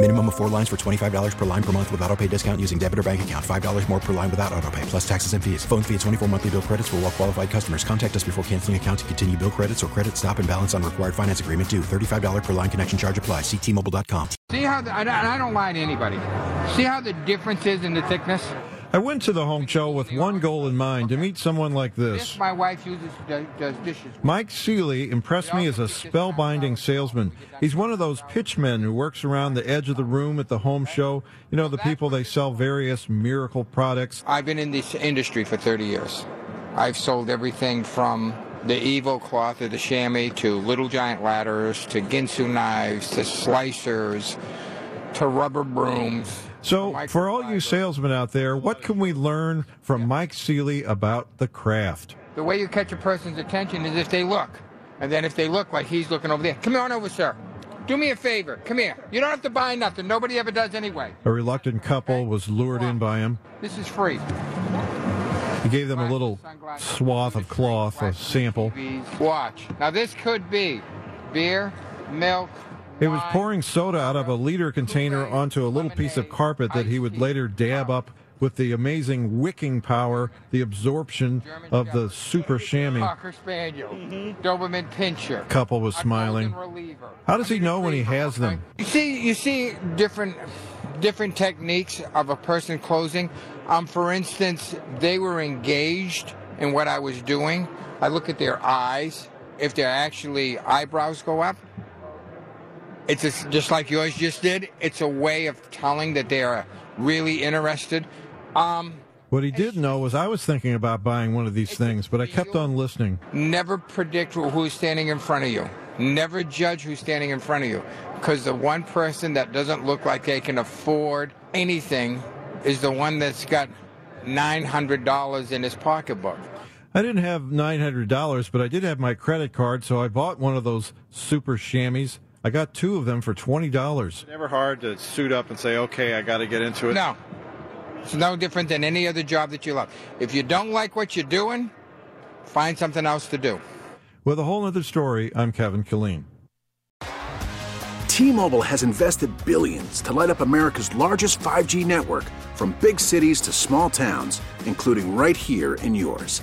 Minimum of four lines for $25 per line per month with auto pay discount using debit or bank account. $5 more per line without auto pay, plus taxes and fees. Phone fee at 24 monthly bill credits for all qualified customers. Contact us before canceling account to continue bill credits or credit stop and balance on required finance agreement due. $35 per line connection charge apply. Ctmobile.com. See how, the, and I don't lie to anybody. See how the difference is in the thickness? I went to the home show with one goal in mind to meet someone like this. This my wife uses, does, does dishes. Mike Seeley impressed me as a spellbinding salesman. He's one of those pitchmen who works around the edge of the room at the home show. You know, the people they sell various miracle products. I've been in this industry for 30 years. I've sold everything from the Evo cloth or the chamois to Little Giant ladders to Ginsu knives to slicers to rubber brooms. So, for all you salesmen out there, what can we learn from Mike Seeley about the craft? The way you catch a person's attention is if they look. And then if they look like he's looking over there, come on over, sir. Do me a favor. Come here. You don't have to buy nothing. Nobody ever does anyway. A reluctant couple was lured in by him. This is free. He gave them a little swath of cloth, a sample. Watch. Now, this could be beer, milk, He was pouring soda out of a liter container onto a little piece of carpet that he would later dab up with the amazing wicking power, the absorption of the super chamois. Cocker Spaniel, Doberman Pinscher. Couple was smiling. How does he know when he has them? You see, you see different different techniques of a person closing. Um, for instance, they were engaged in what I was doing. I look at their eyes. If their actually eyebrows go up, it's a, just like yours just did. It's a way of telling that they are really interested. Um, What he did know was I was thinking about buying one of these things, but I kept on listening. never predict who's standing in front of you. Never judge who's standing in front of you. Because the one person that doesn't look like they can afford anything is the one that's got $900 in his pocketbook. I didn't have $900, but I did have my credit card, so I bought one of those super chamois. I got two of them for $20. Never hard to suit up and say, okay, I got to get into it. No. It's no different than any other job that you love. If you don't like what you're doing, find something else to do. With a whole other story, I'm Kevin Killeen. T-Mobile has invested billions to light up America's largest 5G network from big cities to small towns, including right here in yours.